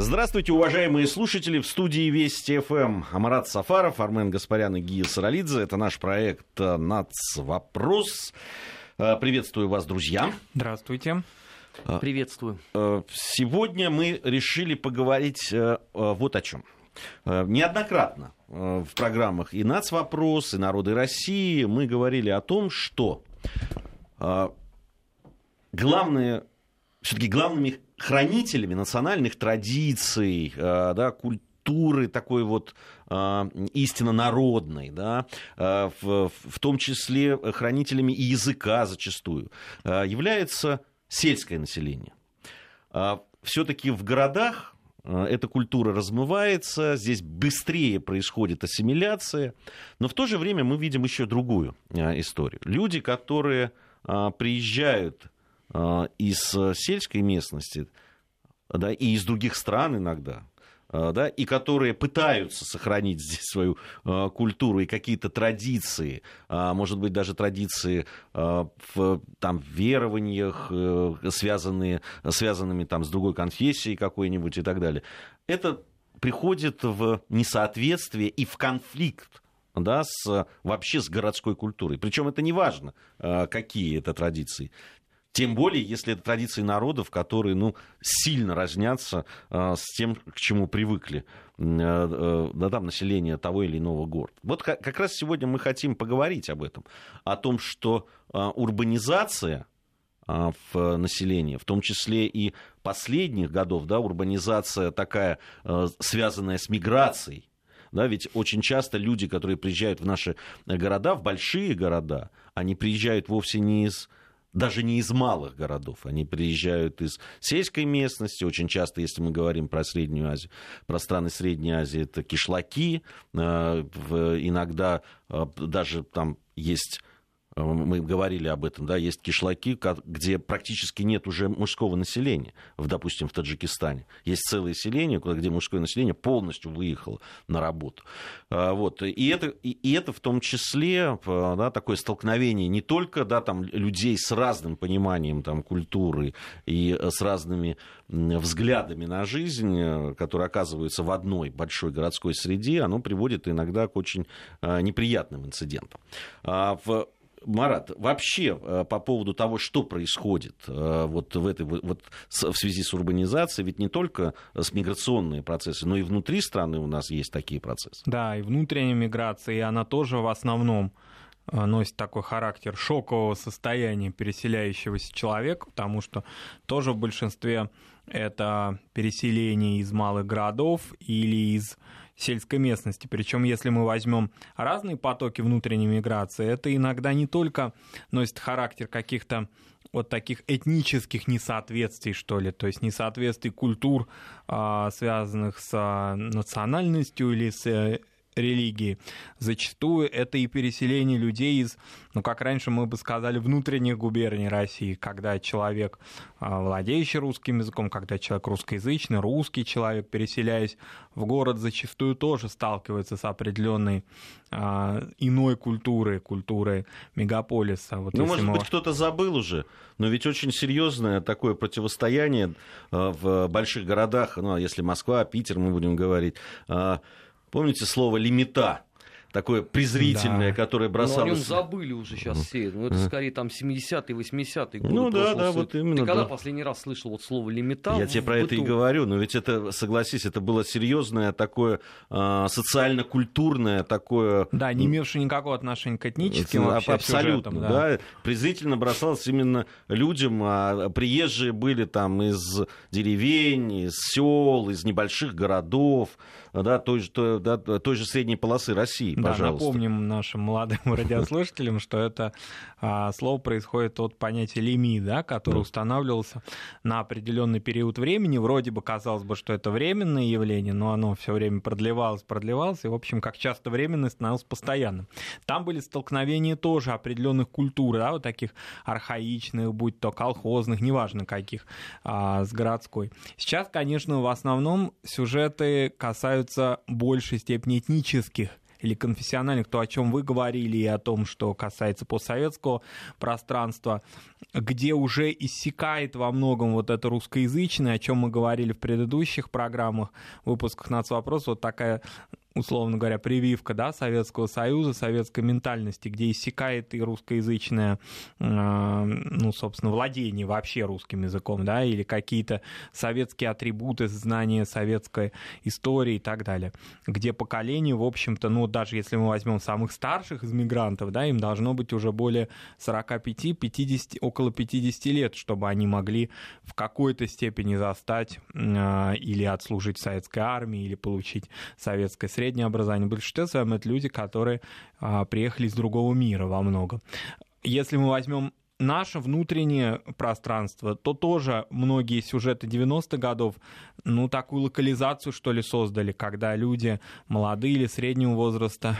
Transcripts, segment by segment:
Здравствуйте, уважаемые слушатели. В студии Вести ФМ Амарат Сафаров, Армен Гаспарян и Гия Саралидзе. Это наш проект «Нацвопрос». Э, приветствую вас, друзья. Здравствуйте. Э, Приветствую. Э, сегодня мы решили поговорить вот о чем. Неоднократно в программах и «Нацвопрос», и «Народы России» мы говорили о том, что главное, все-таки главными хранителями национальных традиций, э, да, культуры такой вот э, истинно народной, да, э, в, в том числе хранителями и языка зачастую, является сельское население. Все-таки в городах эта культура размывается, здесь быстрее происходит ассимиляция, но в то же время мы видим еще другую историю. Люди, которые приезжают а, из э, сельской местности, да, и из других стран иногда, а, да, и которые пытаются сохранить здесь свою э, культуру и какие-то традиции, может быть, даже традиции в там, верованиях, э, связанные, связанными там, с другой конфессией какой-нибудь и так далее, это приходит в несоответствие и в конфликт да, с, вообще с городской культурой. Причем это не важно, какие это традиции. Тем более, если это традиции народов, которые ну, сильно разнятся э, с тем, к чему привыкли э, э, да, там, население того или иного города. Вот как, как раз сегодня мы хотим поговорить об этом, о том, что э, урбанизация э, в населении, в том числе и последних годов, да, урбанизация такая, связанная с миграцией, да, ведь очень часто люди, которые приезжают в наши города, в большие города, они приезжают вовсе не из даже не из малых городов. Они приезжают из сельской местности. Очень часто, если мы говорим про Среднюю Азию, про страны Средней Азии, это кишлаки. Э, иногда э, даже там есть мы говорили об этом, да, есть кишлаки, где практически нет уже мужского населения, в, допустим, в Таджикистане. Есть целое селение, где мужское население полностью выехало на работу. Э, вот. И, это, и это в том числе э, да, такое столкновение не только да, там, людей с разным пониманием там, культуры и с разными взглядами на жизнь, которые оказываются в одной большой городской среде, оно приводит иногда к очень неприятным инцидентам. А Марат, вообще э, по поводу того, что происходит э, вот в, этой, вот в связи с урбанизацией, ведь не только с миграционные процессы, но и внутри страны у нас есть такие процессы. Да, и внутренняя миграция, и она тоже в основном э, носит такой характер шокового состояния переселяющегося человека, потому что тоже в большинстве это переселение из малых городов или из сельской местности. Причем, если мы возьмем разные потоки внутренней миграции, это иногда не только носит характер каких-то вот таких этнических несоответствий, что ли, то есть несоответствий культур, а, связанных с а, национальностью или с э, религии. Зачастую это и переселение людей из, ну, как раньше мы бы сказали, внутренних губерний России, когда человек, а, владеющий русским языком, когда человек русскоязычный, русский человек, переселяясь в город, зачастую тоже сталкивается с определенной а, иной культурой, культурой мегаполиса. Вот ну, может мы... быть, кто-то забыл уже, но ведь очень серьезное такое противостояние а, в больших городах, ну, если Москва, Питер, мы будем говорить, а, Помните слово «лимита»? Такое презрительное, да. которое бросалось... Но о нем забыли уже сейчас все. Ну, это скорее там 70-е, 80-е годы. Ну да, да, вот именно. Ты да. когда последний раз слышал вот слово «лимита»? Я тебе про быту? это и говорю, но ведь это, согласись, это было серьезное такое э, социально-культурное такое... Да, не имевшее никакого отношения к этническим вообще Абсолютно, сюжетам, да. да. Презрительно бросалось именно людям, а приезжие были там из деревень, из сел, из небольших городов, да, той, же, той, да, той же средней полосы России, да, пожалуйста. напомним нашим молодым радиослушателям, что это а, слово происходит от понятия лимит, да, который устанавливался на определенный период времени. Вроде бы казалось бы, что это временное явление, но оно все время продлевалось, продлевалось, и, в общем, как часто временное становилось постоянным. Там были столкновения тоже определенных культур, да, вот таких архаичных, будь то колхозных, неважно каких, а, с городской. Сейчас, конечно, в основном сюжеты касаются большей степени этнических или конфессиональных, то, о чем вы говорили, и о том, что касается постсоветского пространства, где уже иссякает во многом вот это русскоязычное, о чем мы говорили в предыдущих программах, выпусках «Нацвопрос», вот такая условно говоря, прививка да, Советского Союза, советской ментальности, где иссякает и русскоязычное, ну, собственно, владение вообще русским языком, да, или какие-то советские атрибуты, знания советской истории и так далее, где поколение, в общем-то, ну, даже если мы возьмем самых старших из мигрантов, да, им должно быть уже более 45-50, около 50 лет, чтобы они могли в какой-то степени застать э, или отслужить в советской армии, или получить советское среднее образование. В большинстве своем это люди, которые а, приехали из другого мира во многом. Если мы возьмем наше внутреннее пространство, то тоже многие сюжеты 90-х годов, ну, такую локализацию, что ли, создали, когда люди молодые или среднего возраста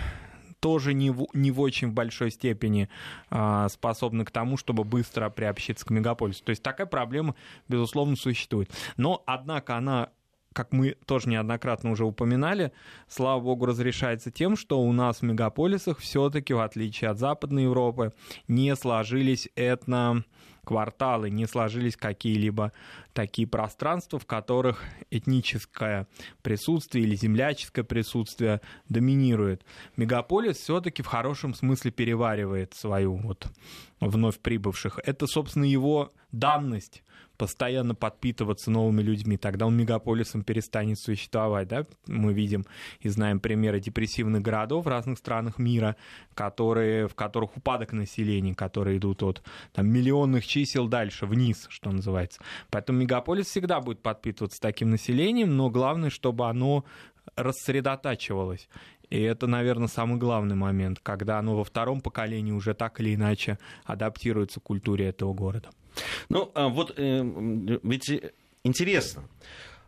тоже не в, не в очень большой степени э, способны к тому, чтобы быстро приобщиться к мегаполису. То есть такая проблема, безусловно, существует. Но, однако, она как мы тоже неоднократно уже упоминали, слава богу, разрешается тем, что у нас в мегаполисах все-таки, в отличие от Западной Европы, не сложились этно кварталы, не сложились какие-либо такие пространства, в которых этническое присутствие или земляческое присутствие доминирует. Мегаполис все-таки в хорошем смысле переваривает свою вот вновь прибывших. Это, собственно, его данность постоянно подпитываться новыми людьми, тогда он мегаполисом перестанет существовать. Да? Мы видим и знаем примеры депрессивных городов в разных странах мира, которые, в которых упадок населения, которые идут от там, миллионных чисел дальше, вниз, что называется. Поэтому мегаполис всегда будет подпитываться таким населением, но главное, чтобы оно рассредотачивалось. И это, наверное, самый главный момент, когда оно во втором поколении уже так или иначе адаптируется к культуре этого города. Ну, а вот э, ведь интересно,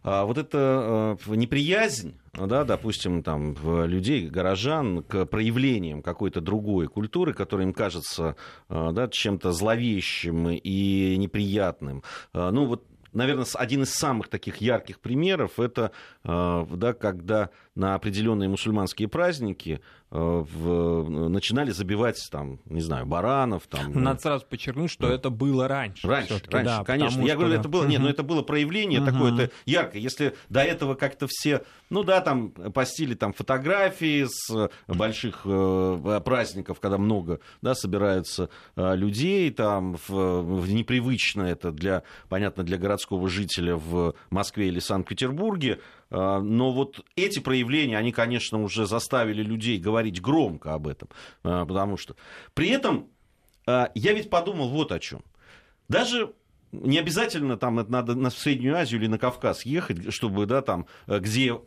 а вот эта э, неприязнь, да, допустим, там, людей, горожан к проявлениям какой-то другой культуры, которая им кажется э, да, чем-то зловещим и неприятным. Ну, вот наверное, один из самых таких ярких примеров это, да, когда на определенные мусульманские праздники э, в, начинали забивать, там, не знаю, баранов. Там, ну, Надо сразу подчеркнуть, что да. это было раньше. Раньше, раньше да, конечно. Я говорю, да. это было, нет, но это было проявление такое, это яркое. Если до этого как-то все, ну да, там постили там фотографии с больших э, праздников, когда много, да, собираются э, людей, там в, в непривычно это для, понятно, для городского жителя в Москве или Санкт-Петербурге, но вот эти проявления, они, конечно, уже заставили людей говорить громко об этом. А, потому что при этом а, я ведь подумал вот о чем. Даже не обязательно там надо на Среднюю Азию или на Кавказ ехать, чтобы, да, там, где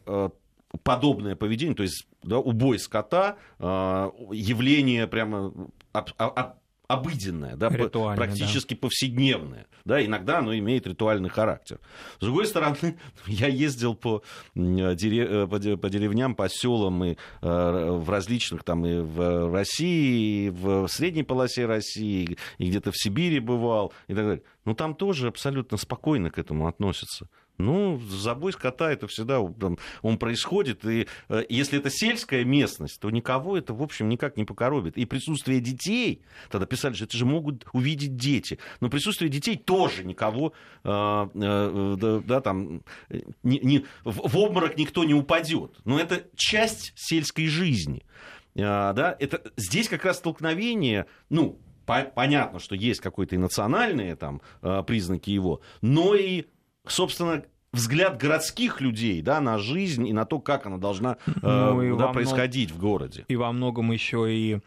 подобное поведение, то есть да, убой скота, явление прямо обыденное, да, практически да. повседневное. Да, иногда оно имеет ритуальный характер. С другой стороны, я ездил по, э, по деревням, по селам и э, в различных, там и в России, и в средней полосе России, и где-то в Сибири бывал, и так далее. Ну, там тоже абсолютно спокойно к этому относятся. Ну, забой скота это всегда там, он происходит. И э, если это сельская местность, то никого это, в общем, никак не покоробит. И присутствие детей, тогда писали, что это же могут увидеть дети. Но присутствие детей тоже никого, э, э, да, да, там, не, не, в, в обморок никто не упадет. Но это часть сельской жизни. А, да, это, здесь как раз столкновение, ну, понятно, что есть какие-то и национальные там э, признаки его, но и собственно, взгляд городских людей да, на жизнь и на то, как она должна ну, э, да, происходить много... в городе. И во многом еще и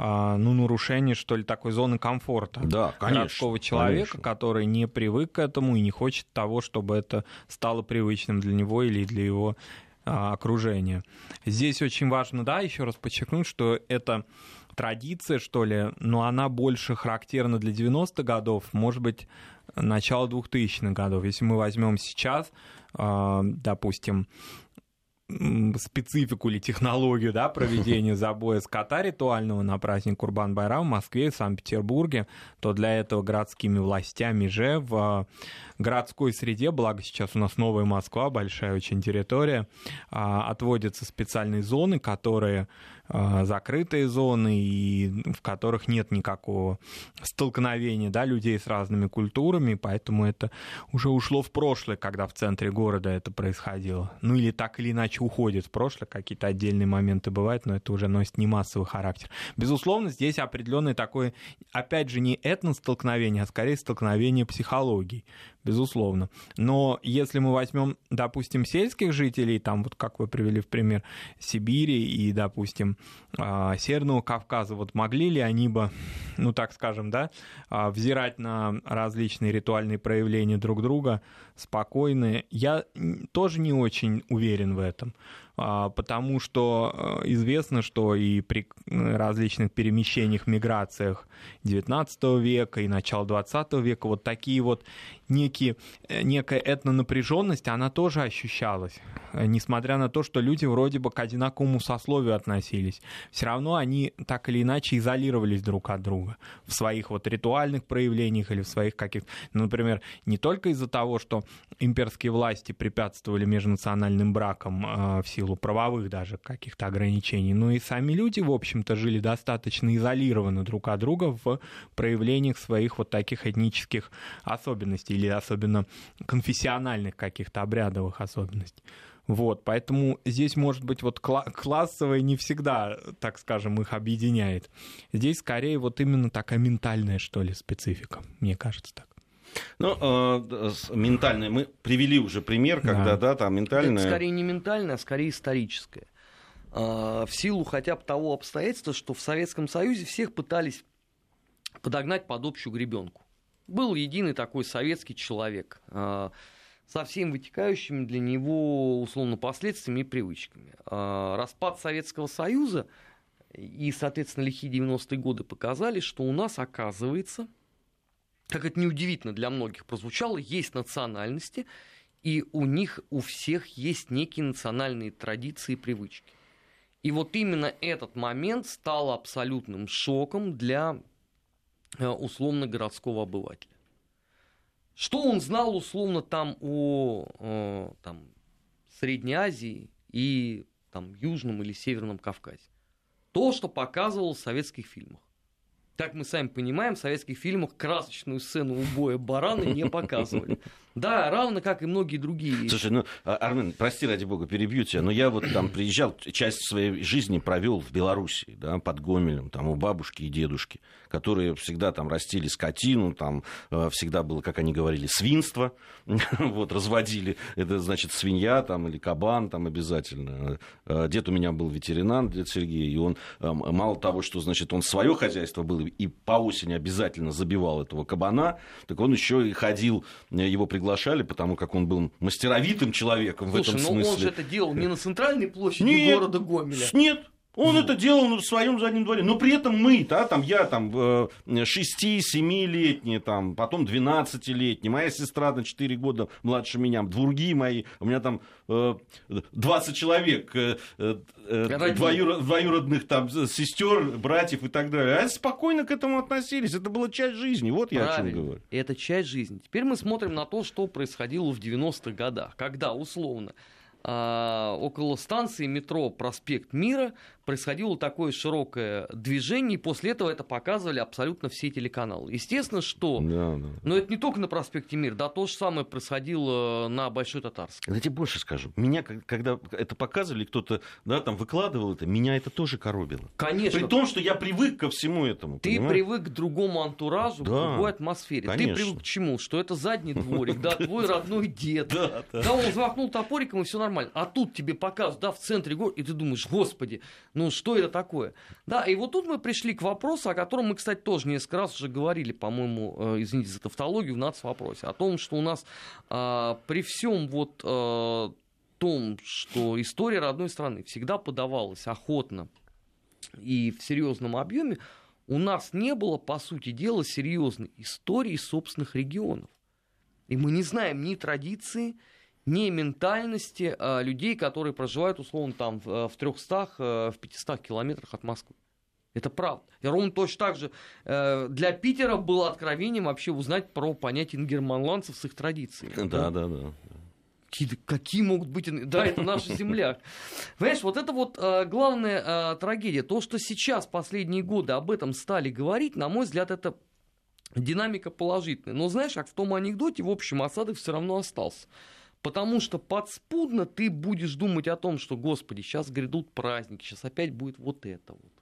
а, ну, нарушение, что ли, такой зоны комфорта да, конечно, городского человека, конечно. который не привык к этому и не хочет того, чтобы это стало привычным для него или для его а, окружения. Здесь очень важно, да, еще раз подчеркнуть, что это традиция, что ли, но она больше характерна для 90-х годов, может быть, начала 2000-х годов. Если мы возьмем сейчас, а, допустим, специфику или технологию да, проведения забоя скота ритуального на праздник Курбан-Байрам в Москве и Санкт-Петербурге, то для этого городскими властями же в городской среде, благо сейчас у нас новая Москва, большая очень территория, а, отводятся специальные зоны, которые закрытые зоны, и в которых нет никакого столкновения да, людей с разными культурами, поэтому это уже ушло в прошлое, когда в центре города это происходило. Ну или так или иначе уходит в прошлое, какие-то отдельные моменты бывают, но это уже носит не массовый характер. Безусловно, здесь определенный такой, опять же, не этностолкновение, а скорее столкновение психологий безусловно. Но если мы возьмем, допустим, сельских жителей, там вот как вы привели в пример Сибири и, допустим, а, Северного Кавказа, вот могли ли они бы, ну так скажем, да, а, взирать на различные ритуальные проявления друг друга спокойно? Я тоже не очень уверен в этом. А, потому что э, известно, что и при различных перемещениях, миграциях XIX века и начала XX века вот такие вот некие, э, некая этнонапряженность, она тоже ощущалась. Э, несмотря на то, что люди вроде бы к одинаковому сословию относились, все равно они так или иначе изолировались друг от друга в своих вот ритуальных проявлениях или в своих каких-то... Например, не только из-за того, что имперские власти препятствовали межнациональным бракам в силу правовых даже каких-то ограничений, но и сами люди, в общем-то, жили достаточно изолированно друг от друга в проявлениях своих вот таких этнических особенностей или особенно конфессиональных каких-то обрядовых особенностей. Вот, поэтому здесь, может быть, вот классовое не всегда, так скажем, их объединяет. Здесь скорее вот именно такая ментальная, что ли, специфика, мне кажется так. Ну, э, ментальное, мы привели уже пример, когда, да, да там ментальное... Это скорее не ментальное, а скорее историческое. Э, в силу хотя бы того обстоятельства, что в Советском Союзе всех пытались подогнать под общую гребенку. Был единый такой советский человек э, со всеми вытекающими для него условно последствиями и привычками. Э, распад Советского Союза и, соответственно, лихие 90-е годы показали, что у нас, оказывается, как это неудивительно для многих прозвучало, есть национальности, и у них у всех есть некие национальные традиции и привычки. И вот именно этот момент стал абсолютным шоком для э, условно городского обывателя. Что он знал условно там о э, там, Средней Азии и там, Южном или Северном Кавказе? То, что показывал в советских фильмах. Как мы сами понимаем, в советских фильмах красочную сцену убоя барана не показывали. Да, равно как и многие другие вещи. Слушай, ну, а, Армен, прости, ради бога, перебью тебя, но я вот там приезжал, часть своей жизни провел в Белоруссии, да, под Гомелем, там у бабушки и дедушки, которые всегда там растили скотину, там э, всегда было, как они говорили, свинство, вот, разводили, это значит свинья там или кабан там обязательно. Э, дед у меня был ветеринар, дед Сергей, и он э, мало того, что, значит, он свое хозяйство был и по осени обязательно забивал этого кабана, так он еще и ходил, его приглашали, потому как он был мастеровитым человеком Слушай, в этом смысле. но он же это делал не на центральной площади нет, города Гомеля. Нет, он это делал в своем заднем дворе. Но при этом мы, да, там, я там 6-7-летний, там, потом 12-летний, моя сестра на 4 года младше меня, другие мои, у меня там 20 человек, э, э, э, двоюрод, двоюродных там сестер, братьев и так далее. А спокойно к этому относились. Это была часть жизни. Вот я Правильно. о чем говорю. Это часть жизни. Теперь мы смотрим на то, что происходило в 90-х годах, когда условно а, около станции метро «Проспект Мира» происходило такое широкое движение, и после этого это показывали абсолютно все телеканалы. Естественно, что... Да, да. Но это не только на проспекте Мир, да, то же самое происходило на Большой Татарской. Я тебе больше скажу. Меня, когда это показывали, кто-то да, там выкладывал это, меня это тоже коробило. Конечно. При том, что я привык ко всему этому. Ты понимаешь? привык к другому антуражу, да, к другой атмосфере. Конечно. Ты привык к чему? Что это задний дворик, да, твой родной дед. Да, он взмахнул топориком, и все нормально. А тут тебе показывают, да, в центре города, и ты думаешь, господи, ну что это такое? Да, и вот тут мы пришли к вопросу, о котором мы, кстати, тоже несколько раз уже говорили, по-моему, э, извините за тавтологию, в нацвопросе, о том, что у нас э, при всем вот э, том, что история родной страны всегда подавалась охотно и в серьезном объеме, у нас не было, по сути дела, серьезной истории собственных регионов. И мы не знаем ни традиции, не ментальности а, людей, которые проживают, условно, там в 300, э, в 500 километрах от Москвы. Это правда. И ровно точно так же э, для Питера было откровением вообще узнать про понятие ингерманландцев с их традициями. Да, да, да. Какие, какие могут быть... Да, это наша земля. Понимаешь, вот это вот э, главная э, трагедия. То, что сейчас, последние годы об этом стали говорить, на мой взгляд, это динамика положительная. Но знаешь, как в том анекдоте, в общем, осадок все равно остался. Потому что подспудно ты будешь думать о том, что, господи, сейчас грядут праздники, сейчас опять будет вот это вот.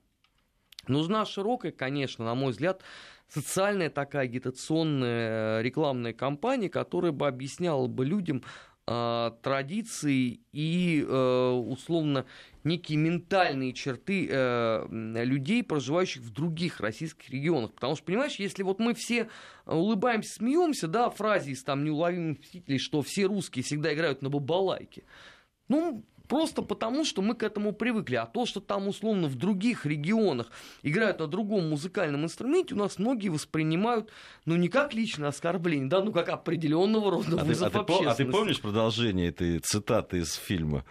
Нужна широкая, конечно, на мой взгляд, социальная такая агитационная э, рекламная кампания, которая бы объясняла бы людям традиции и, э, условно, некие ментальные черты э, людей, проживающих в других российских регионах. Потому что, понимаешь, если вот мы все улыбаемся, смеемся, да, фразе из там неуловимых мстителей, что все русские всегда играют на бабалайке, ну, Просто потому, что мы к этому привыкли. А то, что там условно в других регионах играют на другом музыкальном инструменте, у нас многие воспринимают, ну, не как личное оскорбление, да, ну, как определенного рода а вызов ты, а, ты, а ты помнишь продолжение этой цитаты из фильма?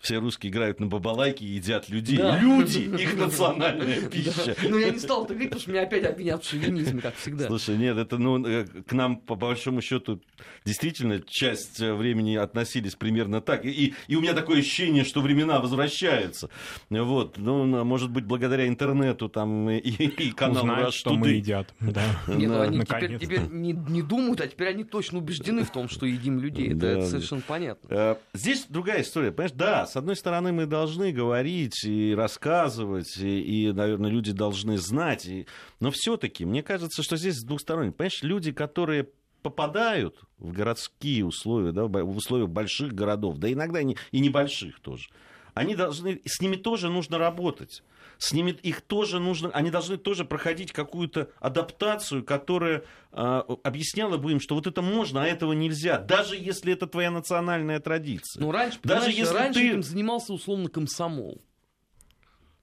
Все русские играют на бабалайке и едят людей. Да. Люди, их национальная пища. Ну, я не стал это говорить, потому что меня опять обвинят в шовинизме, как всегда. Слушай, нет, это, ну, э, к нам, по большому счету, действительно, часть э, времени относились примерно так. И, и у меня такое ощущение, что времена возвращаются. Вот, ну, может быть, благодаря интернету там и, и каналу Узнают, что мы едят. Да. Нет, ну, они теперь, теперь не, не думают, а теперь они точно убеждены в том, что едим людей. Это, да. это совершенно понятно. Э, здесь другая история, понимаешь? Да, с одной стороны, мы должны говорить и рассказывать, и, и наверное, люди должны знать. И... Но все-таки, мне кажется, что здесь двухсторонне. Понимаешь, люди, которые попадают в городские условия, да, в условия больших городов, да иногда и небольших тоже, они должны, с ними тоже нужно работать с ними их тоже нужно, они должны тоже проходить какую-то адаптацию, которая э, объясняла бы им, что вот это можно, а этого нельзя, даже если это твоя национальная традиция. Ну, раньше, даже если раньше ты... этим занимался условно комсомол.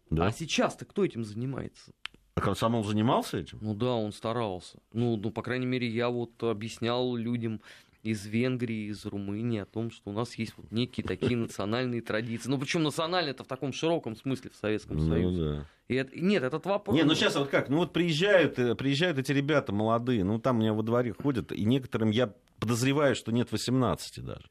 Да? А сейчас-то кто этим занимается? А комсомол занимался этим? Ну да, он старался. Ну, ну, по крайней мере, я вот объяснял людям, из Венгрии, из Румынии о том, что у нас есть вот некие такие национальные традиции. Ну, причем национальные это в таком широком смысле в Советском ну, Союзе. Да. И это, нет, этот вопрос... Не, ну сейчас вот как, ну вот приезжают, э, приезжают эти ребята молодые, ну там у меня во дворе ходят, и некоторым я подозреваю, что нет 18 даже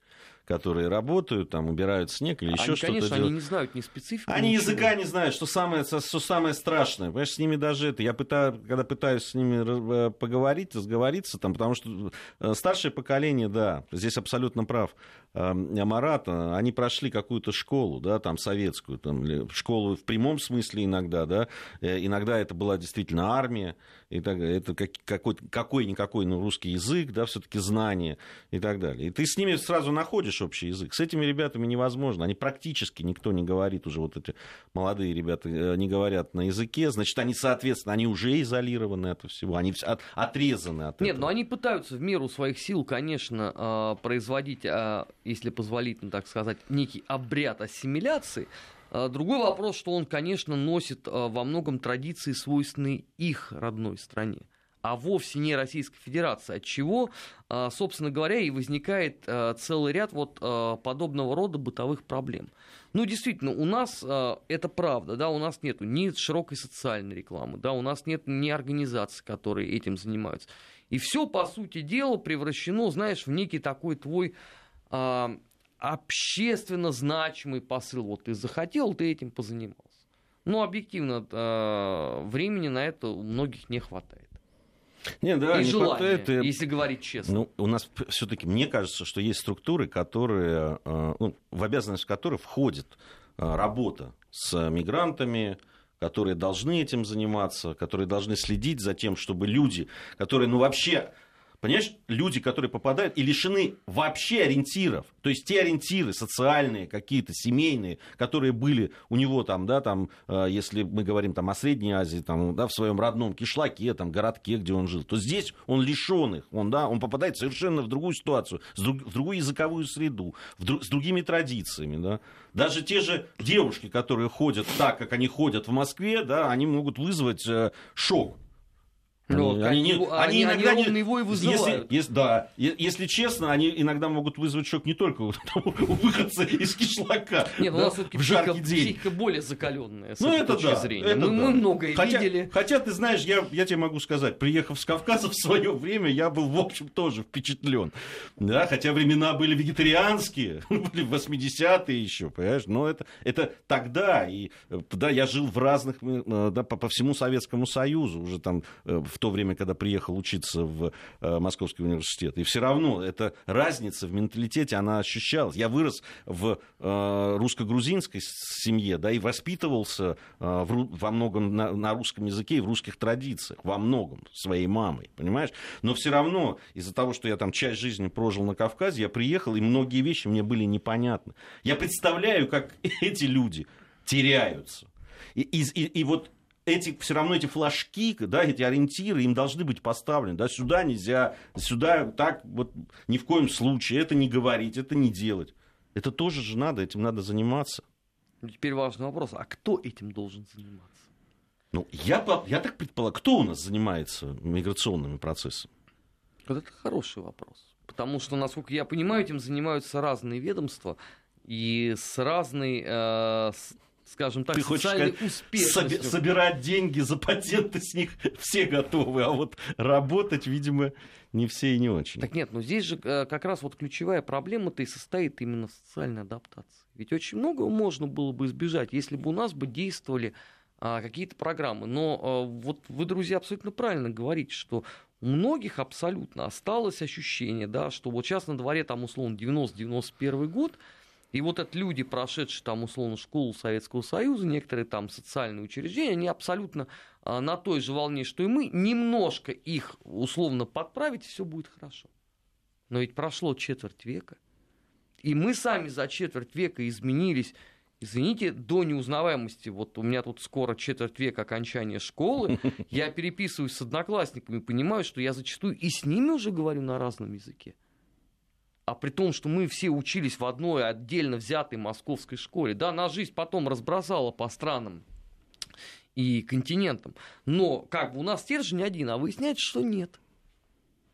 которые работают, там, убирают снег или еще что-то Конечно, делают. они не знают ни специфики. Они ничего. языка не знают, что самое, что самое страшное. Понимаешь, с ними даже это... Я пытаюсь, когда пытаюсь с ними э, поговорить, разговориться, там, потому что э, старшее поколение, да, здесь абсолютно прав эм, Марат, они прошли какую-то школу, да, там, советскую, там, школу в прямом смысле иногда, да, э, иногда это была действительно армия, и так далее. Это какой, какой-никакой ну, русский язык, да, все-таки знание и так далее. И ты с ними сразу находишь общий язык. С этими ребятами невозможно. Они практически никто не говорит уже, вот эти молодые ребята э, не говорят на языке. Значит, они, соответственно, они уже изолированы от всего. Они от, отрезаны от Нет, этого. но они пытаются в меру своих сил, конечно, а, производить, а, если позволительно так сказать, некий обряд ассимиляции. А, другой вопрос, что он, конечно, носит а, во многом традиции, свойственные их родной стране а вовсе не Российской Федерации, от чего, а, собственно говоря, и возникает целый ряд вот подобного рода бытовых проблем. Ну, действительно, у нас это правда, да, у нас нет ни широкой социальной рекламы, да, у нас нет ни организаций, которые этим занимаются. И все, по сути дела, превращено, знаешь, в некий такой твой общественно значимый посыл. Вот ты захотел, ты этим позанимался. Но объективно э, времени на это у многих не хватает. Не, да, и не желание, хватает, если говорить честно. Ну, у нас все-таки, мне кажется, что есть структуры, которые, э, ну, в обязанность которых входит работа с мигрантами, которые должны этим заниматься, которые должны следить за тем, чтобы люди, которые, ну, вообще Понимаешь, люди, которые попадают и лишены вообще ориентиров, то есть те ориентиры социальные, какие-то семейные, которые были у него там, да, там, э, если мы говорим там о Средней Азии, там, да, в своем родном кишлаке, там, городке, где он жил, то здесь он лишен их, он, да, он попадает совершенно в другую ситуацию, в другую языковую среду, с другими традициями, да. Даже те же девушки, которые ходят так, как они ходят в Москве, да, они могут вызвать э, шок Но они, они, они, они, иногда они ровный вой вызывают. Если, если, да, если честно, они иногда могут вызвать шок не только у выходца из кишлака Нет, ну, да, у нас в жаркий психика, день. психика более закаленная с ну, это да, зрения. Это мы, да. мы многое хотя, видели. Хотя, ты знаешь, я, я тебе могу сказать, приехав с Кавказа в свое время, я был, в общем, тоже впечатлен. Да, хотя времена были вегетарианские, были в 80-е еще, понимаешь? Но это, это тогда, и да, я жил в разных, э, да, по, по всему Советскому Союзу, уже там э, в то время, когда приехал учиться в э, Московский университет. И все равно эта разница в менталитете, она ощущалась. Я вырос в э, русско-грузинской семье, да, и воспитывался э, во многом на, русском языке и в русских традициях, во многом своей мамой, понимаешь? Но все равно из-за того, что я там часть жизни прожил на Кавказе, я приехал, и многие вещи мне были непонятны. Я представляю, как эти люди теряются. И, и, и вот эти, все равно эти флажки, да, эти ориентиры, им должны быть поставлены. Да, сюда нельзя, сюда так вот ни в коем случае, это не говорить, это не делать. Это тоже же надо, этим надо заниматься. Ну, теперь важный вопрос, а кто этим должен заниматься? Ну, я, я так предполагаю, кто у нас занимается миграционными процессами? Вот это хороший вопрос. Потому что, насколько я понимаю, этим занимаются разные ведомства и с разной, э, скажем так, Ты хочешь сказать, соб- собирать деньги за патенты с них все готовы, а вот работать, видимо, не все и не очень. Так нет, но здесь же э, как раз вот ключевая проблема-то и состоит именно в социальной адаптации. Ведь очень много можно было бы избежать, если бы у нас бы действовали а, какие-то программы. Но а, вот вы, друзья, абсолютно правильно говорите, что у многих абсолютно осталось ощущение, да, что вот сейчас на дворе там условно 90-91 год, и вот это люди, прошедшие там условно школу Советского Союза, некоторые там социальные учреждения, они абсолютно а, на той же волне, что и мы, немножко их условно подправить, и все будет хорошо. Но ведь прошло четверть века. И мы сами за четверть века изменились, извините, до неузнаваемости. Вот у меня тут скоро четверть века окончания школы. Я переписываюсь с одноклассниками, понимаю, что я зачастую и с ними уже говорю на разном языке а при том, что мы все учились в одной отдельно взятой московской школе, да, нас жизнь потом разбросала по странам и континентам, но как бы у нас стержень один, а выясняется, что нет.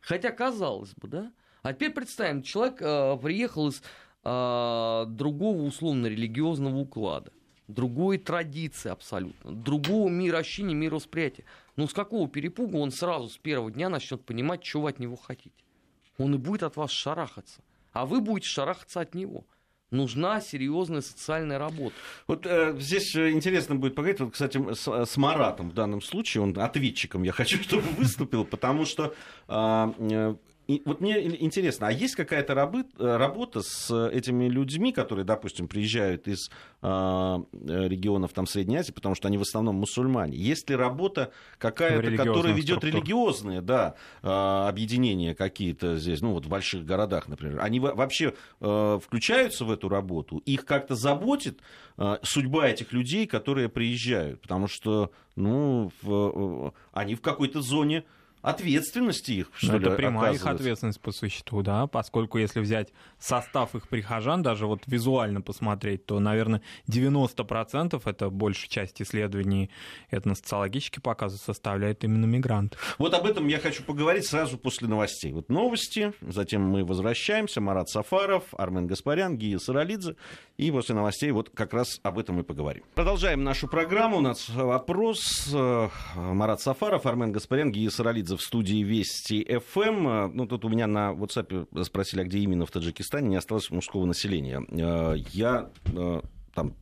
Хотя казалось бы, да. А теперь представим, человек э, приехал из э, другого условно-религиозного уклада, другой традиции абсолютно, другого мироощущения, мировосприятия. Но с какого перепуга он сразу с первого дня начнет понимать, что вы от него хотите? Он и будет от вас шарахаться. А вы будете шарахаться от него нужна серьезная социальная работа. Вот э, здесь интересно будет поговорить, вот, кстати, с, с Маратом в данном случае, он ответчиком я хочу, чтобы выступил, потому что э, и вот мне интересно, а есть какая-то работа с этими людьми, которые, допустим, приезжают из э, регионов там, Средней Азии, потому что они в основном мусульмане? Есть ли работа какая-то, которая ведет религиозные да, э, объединения какие-то здесь, ну вот в больших городах, например? Они вообще э, включаются в эту работу? Их как-то заботит э, судьба этих людей, которые приезжают? Потому что ну, в, э, они в какой-то зоне ответственности их, что Но ли, Это прямая их ответственность по существу, да, поскольку если взять состав их прихожан, даже вот визуально посмотреть, то, наверное, 90% это большая часть исследований этносоциологически показывают, составляет именно мигранты. Вот об этом я хочу поговорить сразу после новостей. Вот новости, затем мы возвращаемся, Марат Сафаров, Армен Гаспарян, Гия Саралидзе, и после новостей вот как раз об этом и поговорим. Продолжаем нашу программу, у нас вопрос. Э, Марат Сафаров, Армен Гаспарян, Гия Саралидзе в студии Вести ФМ. А, ну, тут у меня на WhatsApp спросили, а где именно в Таджикистане не осталось мужского населения. А, я там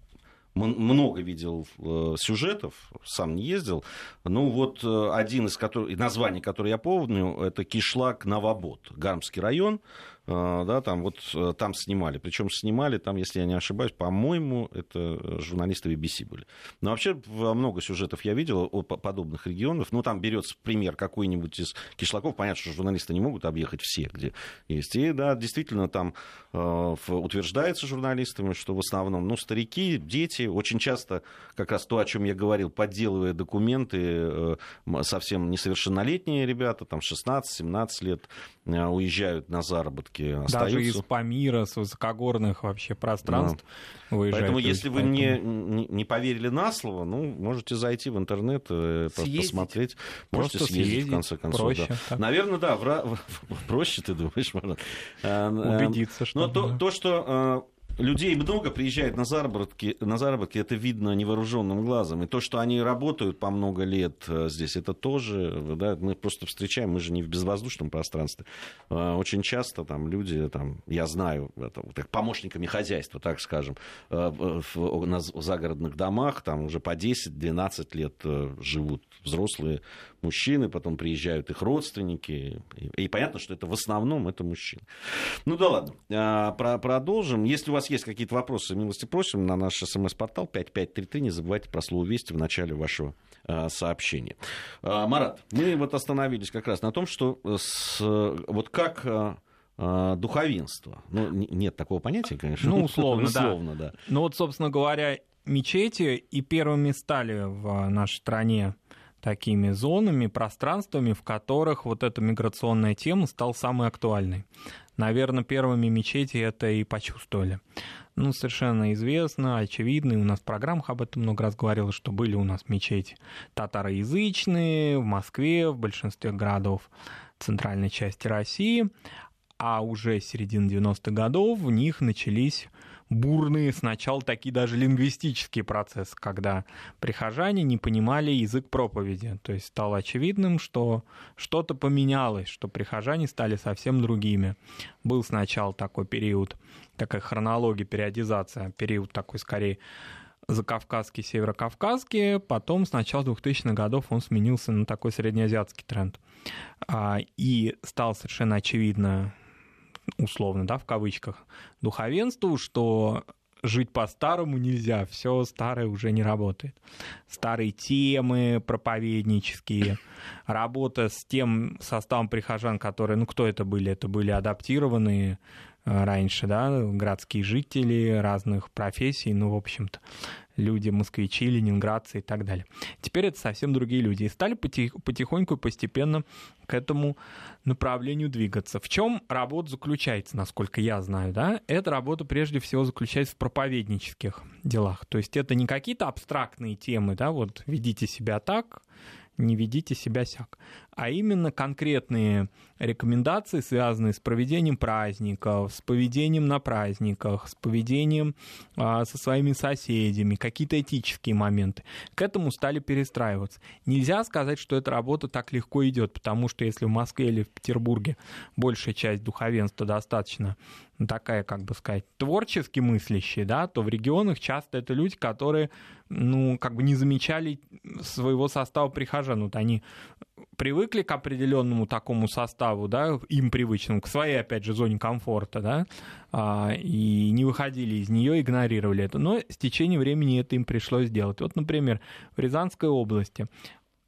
много видел э, сюжетов, сам не ездил. Ну вот э, один из которых, названий, которое я помню, это Кишлак Новобод, Гармский район. А, да, там вот э, там снимали. Причем снимали там, если я не ошибаюсь, по-моему, это журналисты BBC были. Но вообще много сюжетов я видел о подобных регионах. Ну, там берется пример какой-нибудь из кишлаков. Понятно, что журналисты не могут объехать все, где есть. И да, действительно, там э, утверждается журналистами, что в основном, ну, старики, дети, очень часто как раз то, о чем я говорил, подделывая документы, э, совсем несовершеннолетние ребята, там 16-17 лет, уезжают на заработки заработки остаются. Даже из Памира, с высокогорных вообще пространств да. выезжают. Поэтому если вы поэтому... не, не поверили на слово, ну, можете зайти в интернет, э, съездить. посмотреть. Можете Просто съездить, съездить, в конце концов. Проще, да. Наверное, да, в... проще, ты думаешь, Марат? Э, Убедиться, что... Но то, то, что людей много приезжает на заработки, на заработки, это видно невооруженным глазом. И то, что они работают по много лет э, здесь, это тоже, да, мы просто встречаем, мы же не в безвоздушном пространстве. Э, очень часто там люди, там, я знаю, это, так, помощниками хозяйства, так скажем, э, в, на загородных домах там уже по 10-12 лет живут взрослые мужчины, потом приезжают их родственники. И, и понятно, что это в основном это мужчины. Ну да ладно, а, про, продолжим. Если у вас есть какие-то вопросы, милости просим на наш смс-портал 5533. Не забывайте про слово «Вести» в начале вашего а, сообщения. А, Марат, мы вот остановились как раз на том, что с, вот как духовенство. Ну, нет такого понятия, конечно. Ну, условно, условно да. да. Ну, вот, собственно говоря, мечети и первыми стали в нашей стране такими зонами, пространствами, в которых вот эта миграционная тема стала самой актуальной. Наверное, первыми мечети это и почувствовали. Ну, совершенно известно, очевидно, и у нас в программах об этом много раз говорилось, что были у нас мечети татароязычные в Москве, в большинстве городов центральной части России, а уже с середины 90-х годов в них начались бурные сначала такие даже лингвистические процессы, когда прихожане не понимали язык проповеди. То есть стало очевидным, что что-то поменялось, что прихожане стали совсем другими. Был сначала такой период, такая хронология, периодизация, период такой скорее закавказский, северокавказский, потом с начала 2000-х годов он сменился на такой среднеазиатский тренд. А, и стало совершенно очевидно условно, да, в кавычках, духовенству, что жить по-старому нельзя, все старое уже не работает. Старые темы проповеднические, работа с тем составом прихожан, которые, ну кто это были? Это были адаптированные раньше, да, городские жители разных профессий, ну, в общем-то, люди, москвичи, ленинградцы и так далее. Теперь это совсем другие люди. И стали потихоньку и постепенно к этому направлению двигаться. В чем работа заключается, насколько я знаю, да? Эта работа прежде всего заключается в проповеднических делах. То есть это не какие-то абстрактные темы, да, вот ведите себя так, не ведите себя сяк, а именно конкретные рекомендации, связанные с проведением праздников, с поведением на праздниках, с поведением а, со своими соседями, какие-то этические моменты. К этому стали перестраиваться. Нельзя сказать, что эта работа так легко идет, потому что если в Москве или в Петербурге большая часть духовенства достаточно такая, как бы сказать, творчески мыслящие, да, то в регионах часто это люди, которые, ну, как бы не замечали своего состава прихожан. Вот они привыкли к определенному такому составу, да, им привычному, к своей, опять же, зоне комфорта, да, а, и не выходили из нее, игнорировали это. Но с течением времени это им пришлось сделать. Вот, например, в Рязанской области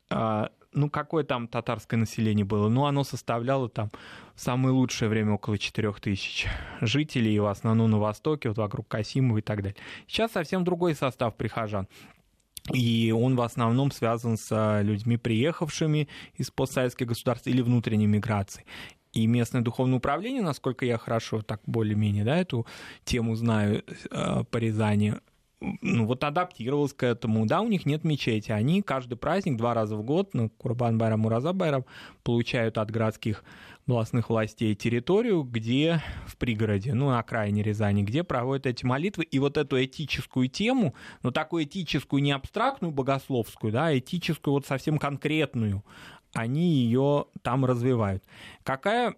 а, ну, какое там татарское население было? Ну, оно составляло там в самое лучшее время около 4 тысяч жителей, в основном на востоке, вот вокруг Касимова и так далее. Сейчас совсем другой состав прихожан. И он в основном связан с людьми, приехавшими из постсоветских государств или внутренней миграции. И местное духовное управление, насколько я хорошо так более-менее да, эту тему знаю э, по Рязани, ну, вот адаптировалась к этому. Да, у них нет мечети. Они каждый праздник два раза в год, ну, Курбан Байрам, Ураза Байрам, получают от городских областных властей территорию, где в пригороде, ну, на окраине Рязани, где проводят эти молитвы. И вот эту этическую тему, ну, такую этическую, не абстрактную, богословскую, да, а этическую, вот совсем конкретную, они ее там развивают. Какая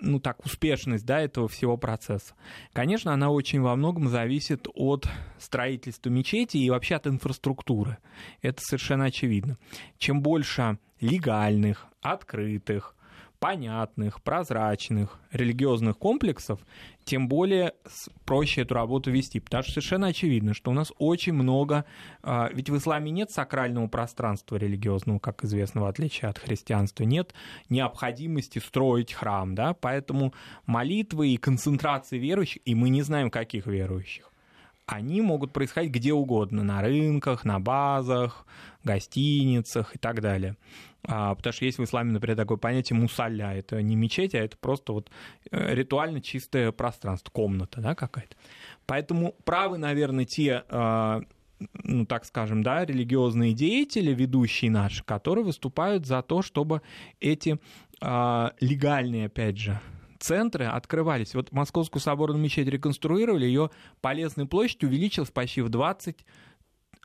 ну так, успешность да, этого всего процесса. Конечно, она очень во многом зависит от строительства мечети и вообще от инфраструктуры. Это совершенно очевидно. Чем больше легальных, открытых, понятных, прозрачных религиозных комплексов, тем более проще эту работу вести. Потому что совершенно очевидно, что у нас очень много... А, ведь в исламе нет сакрального пространства религиозного, как известно, в отличие от христианства. Нет необходимости строить храм, да? Поэтому молитвы и концентрации верующих, и мы не знаем, каких верующих, они могут происходить где угодно, на рынках, на базах, гостиницах и так далее. А, потому что есть в исламе, например, такое понятие мусаля. Это не мечеть, а это просто вот э, ритуально чистое пространство, комната да, какая-то. Поэтому правы, наверное, те а, ну, так скажем, да, религиозные деятели, ведущие наши, которые выступают за то, чтобы эти э, легальные, опять же, центры открывались. Вот Московскую соборную мечеть реконструировали, ее полезная площадь увеличилась почти в 20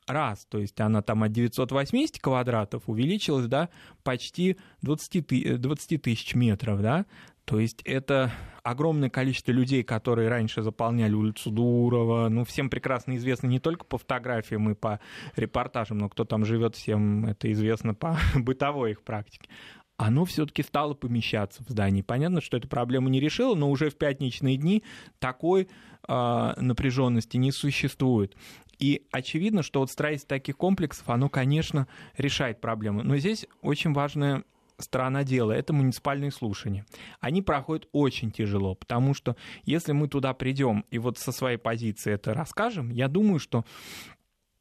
раз, то есть она там от 980 квадратов увеличилась до почти 20, 20 тысяч метров, да, то есть это огромное количество людей, которые раньше заполняли улицу Дурова. Ну, всем прекрасно известно не только по фотографиям и по репортажам, но кто там живет, всем это известно по бытовой их практике. Оно все-таки стало помещаться в здании. Понятно, что эту проблему не решило, но уже в пятничные дни такой э, напряженности не существует. И очевидно, что вот строительство таких комплексов, оно, конечно, решает проблему. Но здесь очень важная сторона дела — это муниципальные слушания. Они проходят очень тяжело, потому что если мы туда придем и вот со своей позиции это расскажем, я думаю, что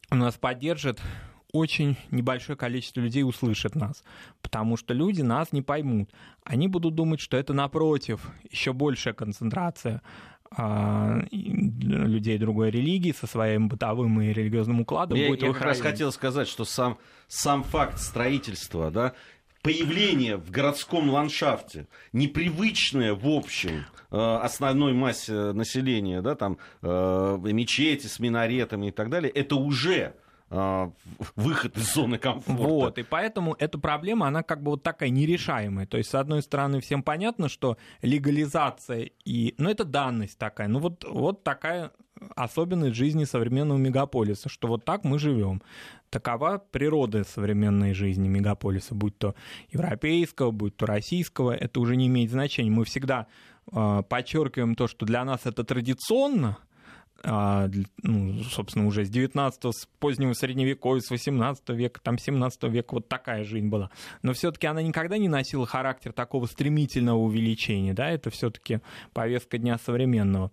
у нас поддержит очень небольшое количество людей услышит нас, потому что люди нас не поймут. Они будут думать, что это напротив, еще большая концентрация людей другой религии со своим бытовым и религиозным укладом я, будет Я как раз хотел сказать, что сам, сам факт строительства, да, появление в городском ландшафте, непривычное в общем э, основной массе населения, да, там э, мечети с минаретами и так далее, это уже выход из зоны комфорта. Вот, и поэтому эта проблема, она как бы вот такая нерешаемая. То есть, с одной стороны, всем понятно, что легализация и... Ну, это данность такая. Ну, вот, вот такая особенность жизни современного мегаполиса, что вот так мы живем. Такова природа современной жизни мегаполиса, будь то европейского, будь то российского, это уже не имеет значения. Мы всегда э, подчеркиваем то, что для нас это традиционно, а, ну, собственно, уже с 19 с позднего средневековья, с 18 века, там 17 века вот такая жизнь была. Но все-таки она никогда не носила характер такого стремительного увеличения, да, это все-таки повестка дня современного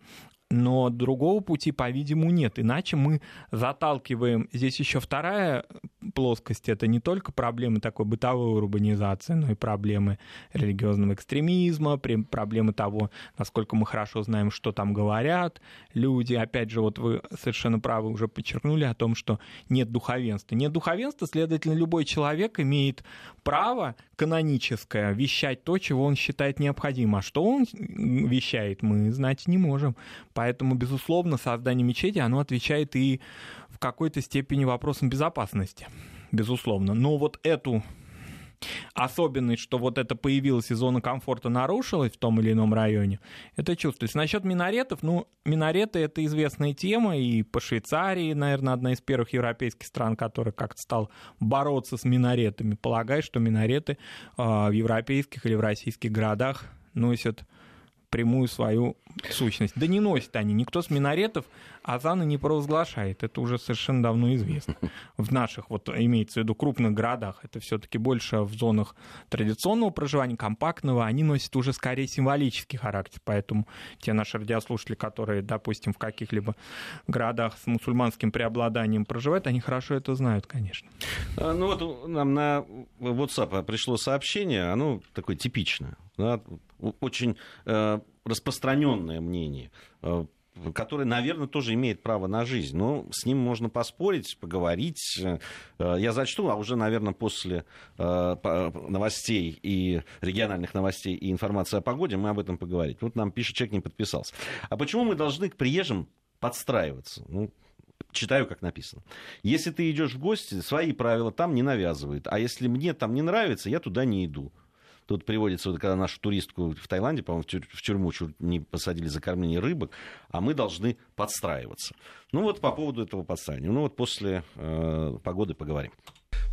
но другого пути, по-видимому, нет. Иначе мы заталкиваем... Здесь еще вторая плоскость. Это не только проблемы такой бытовой урбанизации, но и проблемы религиозного экстремизма, проблемы того, насколько мы хорошо знаем, что там говорят люди. Опять же, вот вы совершенно правы уже подчеркнули о том, что нет духовенства. Нет духовенства, следовательно, любой человек имеет право каноническое вещать то, чего он считает необходимым. А что он вещает, мы знать не можем. Поэтому, безусловно, создание мечети, оно отвечает и в какой-то степени вопросам безопасности, безусловно. Но вот эту особенность, что вот это появилась и зона комфорта нарушилась в том или ином районе, это чувствуется. Насчет минаретов, ну, минареты — это известная тема, и по Швейцарии, наверное, одна из первых европейских стран, которая как-то стал бороться с минаретами, полагая, что минареты э, в европейских или в российских городах носят прямую свою сущность. Да не носят они. Никто с минаретов азаны не провозглашает. Это уже совершенно давно известно. В наших, вот имеется в виду, крупных городах, это все-таки больше в зонах традиционного проживания, компактного, они носят уже скорее символический характер. Поэтому те наши радиослушатели, которые, допустим, в каких-либо городах с мусульманским преобладанием проживают, они хорошо это знают, конечно. А, ну вот нам на WhatsApp пришло сообщение, оно такое типичное. Да, очень э, распространенное мнение, э, которое, наверное, тоже имеет право на жизнь. Но с ним можно поспорить, поговорить. Э, я зачту, а уже, наверное, после новостей и региональных новостей и информации о погоде мы об этом поговорим. Вот нам пишет, человек не подписался. А почему мы должны к приезжим подстраиваться? Ну, читаю, как написано. Если ты идешь в гости, свои правила там не навязывают. А если мне там не нравится, я туда не иду. Тут приводится, вот, когда нашу туристку в Таиланде, по-моему, в тюрьму чуть не посадили за кормление рыбок, а мы должны подстраиваться. Ну вот по поводу этого подстраивания. Ну вот после э, погоды поговорим.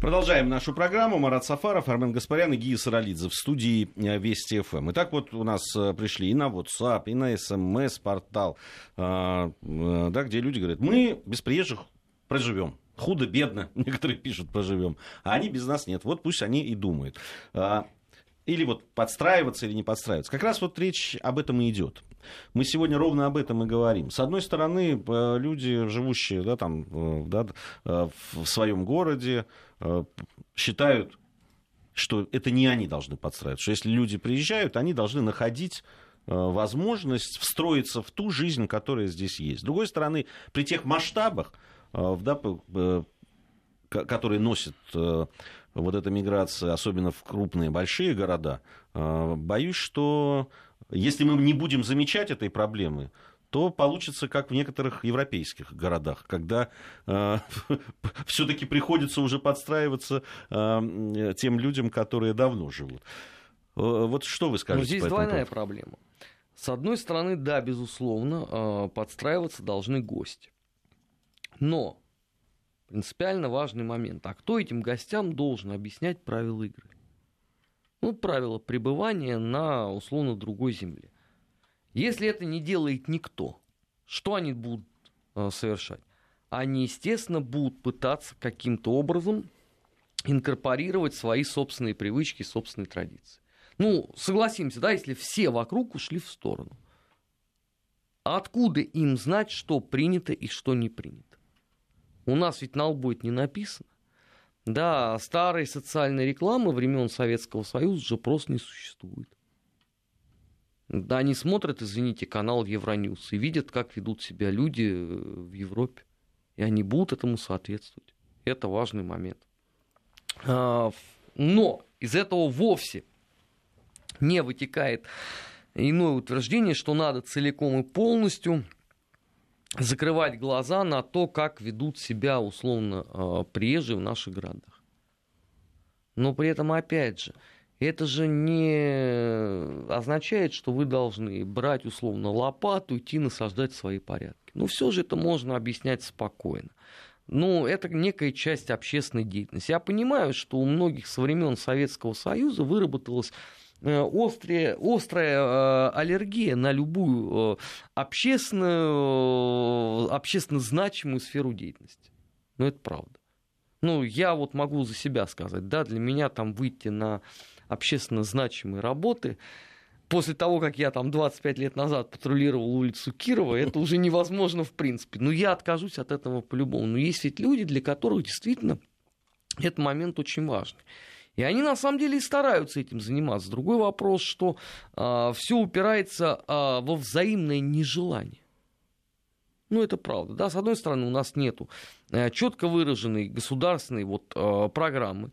Продолжаем нашу программу. Марат Сафаров, Армен Гаспарян и Гия Саралидзе в студии э, Вести ФМ. Итак, вот у нас э, пришли и на WhatsApp, и на смс-портал, э, да, где люди говорят, мы без приезжих проживем. Худо-бедно, некоторые пишут, проживем. А они без нас нет. Вот пусть они и думают. Или вот подстраиваться или не подстраиваться. Как раз вот речь об этом и идет. Мы сегодня ровно об этом и говорим. С одной стороны, э, люди, живущие да, там, э, да, в своем городе, считают, что это не они должны подстраиваться. Что если люди приезжают, они должны находить возможность встроиться в ту жизнь, которая здесь есть. С другой стороны, при тех масштабах, да, которые носит вот эта миграция, особенно в крупные, большие города, э, боюсь, что если мы не будем замечать этой проблемы, то получится как в некоторых европейских городах, когда э, все-таки приходится уже подстраиваться э, тем людям, которые давно живут. Э, вот что вы скажете? Но здесь двойная поводу? проблема. С одной стороны, да, безусловно, э, подстраиваться должны гости. Но принципиально важный момент. А кто этим гостям должен объяснять правила игры? Ну, правила пребывания на условно другой земле. Если это не делает никто, что они будут э, совершать? Они, естественно, будут пытаться каким-то образом инкорпорировать свои собственные привычки, собственные традиции. Ну, согласимся, да, если все вокруг ушли в сторону. Откуда им знать, что принято и что не принято? У нас ведь на лбу это не написано. Да, старой социальной рекламы времен Советского Союза же просто не существует. Да, они смотрят, извините, канал Евроньюз и видят, как ведут себя люди э, в Европе. И они будут этому соответствовать. Это важный момент. А, но из этого вовсе не вытекает иное утверждение, что надо целиком и полностью закрывать глаза на то, как ведут себя условно а, приезжие в наших городах. Но при этом, опять же, это же не означает, что вы должны брать условно лопату, идти насаждать свои порядки. Но все же это можно объяснять спокойно. Ну, это некая часть общественной деятельности. Я понимаю, что у многих со времен Советского Союза выработалась Э, острая, острая э, аллергия на любую э, общественную, общественно значимую сферу деятельности. Ну, это правда. Ну, я вот могу за себя сказать, да, для меня там выйти на общественно значимые работы, после того, как я там 25 лет назад патрулировал улицу Кирова, это уже невозможно в принципе. Но я откажусь от этого по-любому. Но есть ведь люди, для которых действительно этот момент очень важный. И они на самом деле и стараются этим заниматься. Другой вопрос, что э, а, все упирается э, во взаимное нежелание. Ну, это правда. Да, с одной стороны, у нас нет э, четко выраженной государственной вот, э, программы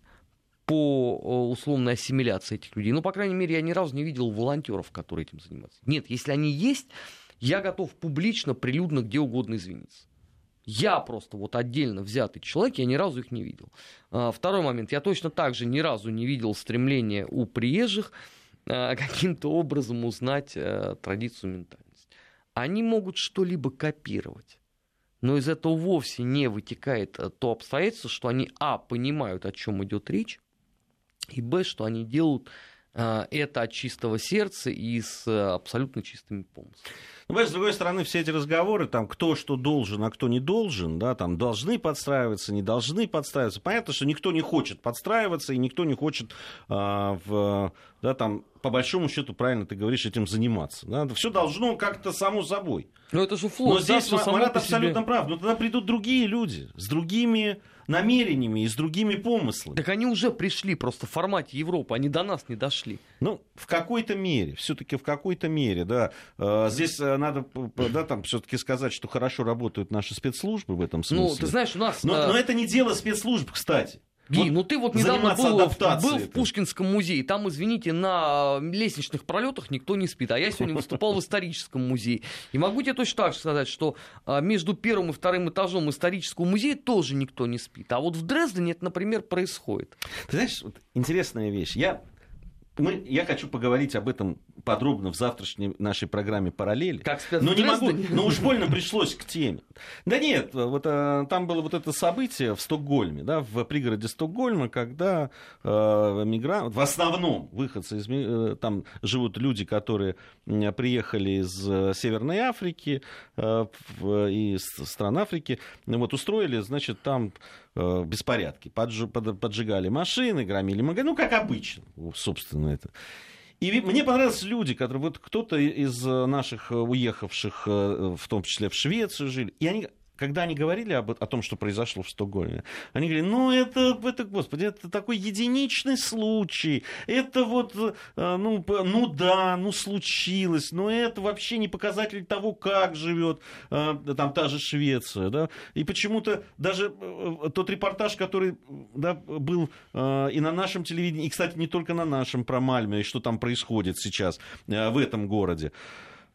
по условной ассимиляции этих людей. Ну, по крайней мере, я ни разу не видел волонтеров, которые этим занимаются. Нет, если они есть, я готов публично, прилюдно, где угодно извиниться. Я просто вот отдельно взятый человек, я ни разу их не видел. А, второй момент. Я точно так же ни разу не видел стремления у приезжих а, каким-то образом узнать а, традицию ментальность. Они могут что-либо копировать. Но из этого вовсе не вытекает то обстоятельство, что они, а, понимают, о чем идет речь, и, б, что они делают это от чистого сердца и с абсолютно чистыми помыслами. Ну, с другой стороны, все эти разговоры, там, кто что должен, а кто не должен, да, там, должны подстраиваться, не должны подстраиваться. Понятно, что никто не хочет подстраиваться, и никто не хочет а, в, да, там, по большому счету, правильно ты говоришь, этим заниматься. Да? Все должно как-то само собой. Но это же флот. Но здесь да, Марат абсолютно себе... прав. Но тогда придут другие люди с другими намерениями и с другими помыслами. Так они уже пришли просто в формате Европы, они до нас не дошли. Ну, в какой-то мере, все-таки в какой-то мере, да. А, здесь э, надо, да, там все-таки сказать, что хорошо работают наши спецслужбы в этом смысле. Ну, ты знаешь, у нас... Но, но это не дело спецслужб, кстати. Ги, вот ну ты вот недавно был, был в Пушкинском музее, там, извините, на лестничных пролетах никто не спит, а я сегодня выступал в историческом музее. И могу тебе точно так сказать, что а, между первым и вторым этажом исторического музея тоже никто не спит. А вот в Дрездене это, например, происходит. Ты знаешь, вот интересная вещь. Я мы, я хочу поговорить об этом подробно в завтрашней нашей программе «Параллели». Как но не могу, но уж больно пришлось к теме. Да нет, вот а, там было вот это событие в Стокгольме, да, в пригороде Стокгольма, когда э, мигрант, в основном выходцы из э, там живут люди, которые приехали из э, Северной Африки э, и из стран Африки, вот устроили, значит, там э, беспорядки, подж, под, поджигали машины, громили магазины, ну как обычно, собственно это. И мне понравились люди, которые вот кто-то из наших уехавших, в том числе в Швецию жили, и они когда они говорили об, о том, что произошло в Стокгольме, они говорили, ну это, это, господи, это такой единичный случай, это вот, э, ну, ну да, ну случилось, но это вообще не показатель того, как живет э, там та же Швеция, да, и почему-то даже э, тот репортаж, который да, был и на нашем телевидении, и, кстати, не только на нашем, про Мальме, и что там происходит сейчас в этом городе,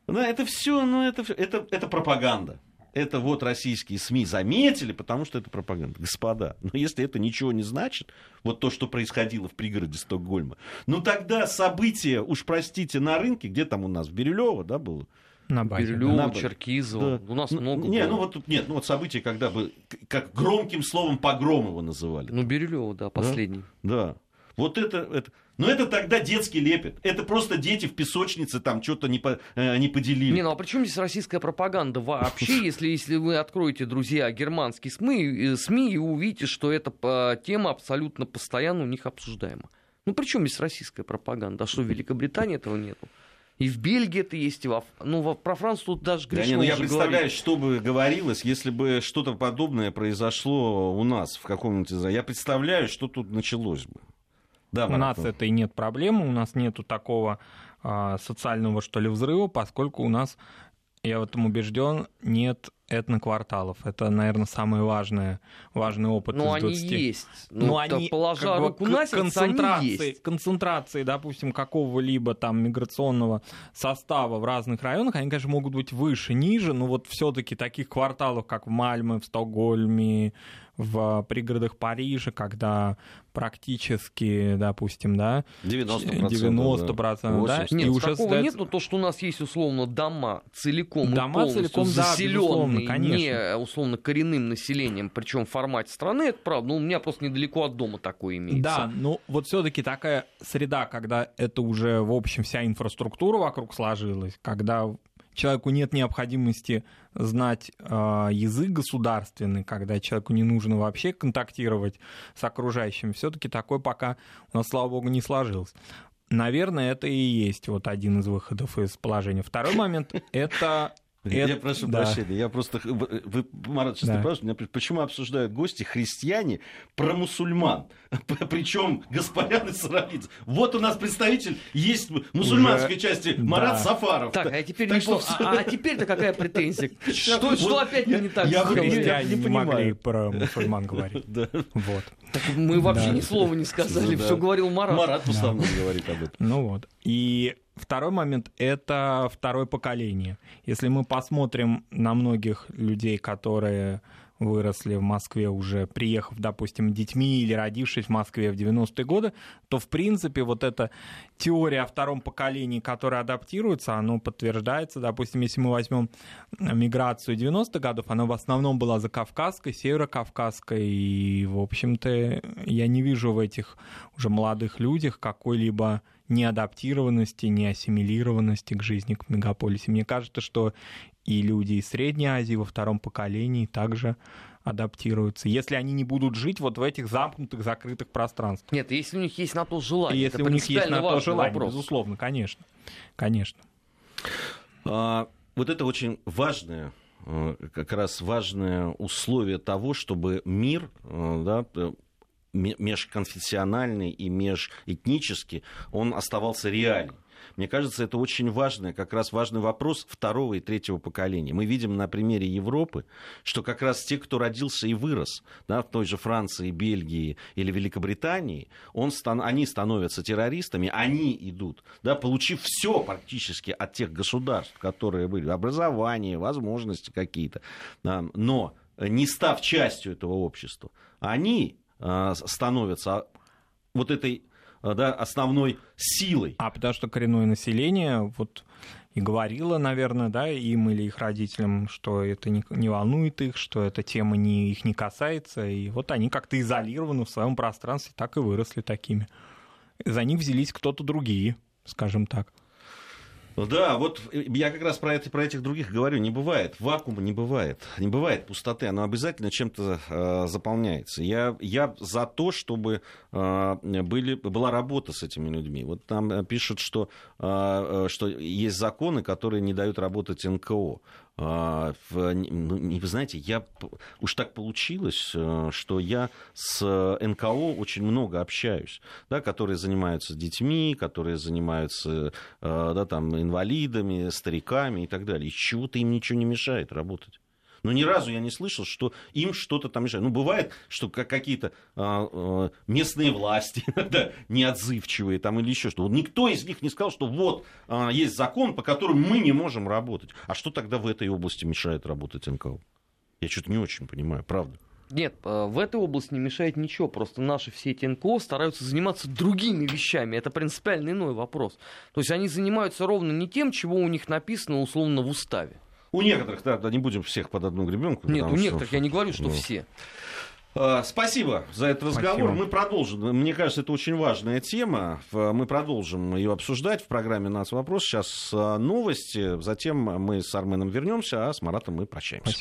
да, это все, ну это, это, это пропаганда это вот российские СМИ заметили, потому что это пропаганда. Господа, но если это ничего не значит, вот то, что происходило в пригороде Стокгольма, ну тогда события, уж простите, на рынке, где там у нас, в Бирюлево, да, было? На базе. Бирюлево, на Черкизово. Да. У нас ну, много Не, было. ну вот нет, ну вот события, когда бы, как громким словом погром его называли. Ну, Бирюлево, да, последний. Да. да. Вот это, это, но это тогда детский лепет. Это просто дети в песочнице там что-то не, по, э, не поделили. Не, ну а при чем здесь российская пропаганда вообще, если, если вы откроете, друзья, германские СМИ, э, СМИ и увидите, что эта э, тема абсолютно постоянно у них обсуждаема. Ну при чем здесь российская пропаганда? А что, в Великобритании этого нету? И в Бельгии это есть, и во, ну, во, про Францию тут даже грешно да, не, ну, Я представляю, говорить. что бы говорилось, если бы что-то подобное произошло у нас в каком-нибудь... Я представляю, что тут началось бы. Да, у нас это и нет проблемы, у нас нету такого а, социального, что ли, взрыва, поскольку у нас, я в этом убежден, нет этнокварталов. Это, наверное, самый важный, важный опыт Но из 20. они есть. Ну, ну они, положа как руку на концентрации, они есть. концентрации, допустим, какого-либо там миграционного состава в разных районах, они, конечно, могут быть выше, ниже, но вот все-таки таких кварталов, как в Мальме, в Стокгольме, в пригородах Парижа, когда практически, допустим, да, 90%, 90% да, да, нет, и уже такого создается... нет, но то, что у нас есть условно дома целиком дома и целиком, заселенные да, не условно коренным населением, причем в формате страны, это правда, ну, у меня просто недалеко от дома такое имеется. Да, ну вот все-таки такая среда, когда это уже, в общем, вся инфраструктура вокруг сложилась, когда человеку нет необходимости знать э, язык государственный, когда человеку не нужно вообще контактировать с окружающим, все-таки такой пока у нас, слава богу, не сложилось. Наверное, это и есть вот один из выходов из положения. Второй момент — это это, я прошу да. прощения, я просто... Вы, Марат, сейчас да. спрашиваете, почему обсуждают гости христиане про мусульман? Причем господин и Вот у нас представитель есть мусульманской Уже... части Марат да. Сафаров. Так, а теперь, так что... а, а теперь-то какая претензия? Что, что опять не так я, Христиане не, не могли про мусульман говорить. Да. Вот. Так мы вообще ни слова не сказали, все говорил Марат. Марат в основном говорит об этом. Ну вот. И Второй момент — это второе поколение. Если мы посмотрим на многих людей, которые выросли в Москве уже, приехав, допустим, детьми или родившись в Москве в 90-е годы, то, в принципе, вот эта теория о втором поколении, которая адаптируется, она подтверждается. Допустим, если мы возьмем миграцию 90-х годов, она в основном была закавказской, северокавказской, и, в общем-то, я не вижу в этих уже молодых людях какой-либо неадаптированности, неассимилированности к жизни в мегаполисе. Мне кажется, что и люди из Средней Азии во втором поколении также адаптируются, если они не будут жить вот в этих замкнутых, закрытых пространствах. Нет, если у них есть на то желание. Если у них есть на то желание, вопрос. безусловно, конечно. Конечно. А, вот это очень важное э, как раз важное условие того, чтобы мир э, да, межконфессиональный и межэтнический, он оставался реальным. Мне кажется, это очень важный, как раз важный вопрос второго и третьего поколения. Мы видим на примере Европы, что как раз те, кто родился и вырос да, в той же Франции, Бельгии или Великобритании, он, они становятся террористами, они идут, да, получив все практически от тех государств, которые были, образование, возможности какие-то, да, но не став частью этого общества, они а, становятся вот этой да, основной силой. А потому что коренное население вот и говорило, наверное, да, им или их родителям, что это не, не волнует их, что эта тема не, их не касается, и вот они как-то изолированы в своем пространстве, так и выросли такими. За них взялись кто-то другие, скажем так. Да, вот я как раз про, это, про этих других говорю. Не бывает. Вакуума не бывает. Не бывает пустоты. Она обязательно чем-то э, заполняется. Я, я за то, чтобы э, были, была работа с этими людьми. Вот там пишут, что, э, что есть законы, которые не дают работать НКО. А, ну, вы знаете, я уж так получилось, э, что я с НКО очень много общаюсь, да, которые занимаются детьми, которые занимаются э, да, там, инвалидами, стариками и так далее. И чего-то им ничего не мешает работать. Но ни разу я не слышал, что им что-то там мешает. Ну, бывает, что какие-то а, а, местные власти да, неотзывчивые там или еще что. Вот никто из них не сказал, что вот а, есть закон, по которому мы не можем работать. А что тогда в этой области мешает работать НКО? Я что-то не очень понимаю, правда. Нет, в этой области не мешает ничего. Просто наши все эти НКО стараются заниматься другими вещами. Это принципиально иной вопрос. То есть они занимаются ровно не тем, чего у них написано условно в уставе. У некоторых, да, да, не будем всех под одну гребенку. Нет, у некоторых, что, я не говорю, что ну, все. А, спасибо за этот разговор. Спасибо. Мы продолжим. Мне кажется, это очень важная тема. Мы продолжим ее обсуждать в программе «Нас вопрос». Сейчас а, новости, затем мы с Арменом вернемся, а с Маратом мы прощаемся. Спасибо.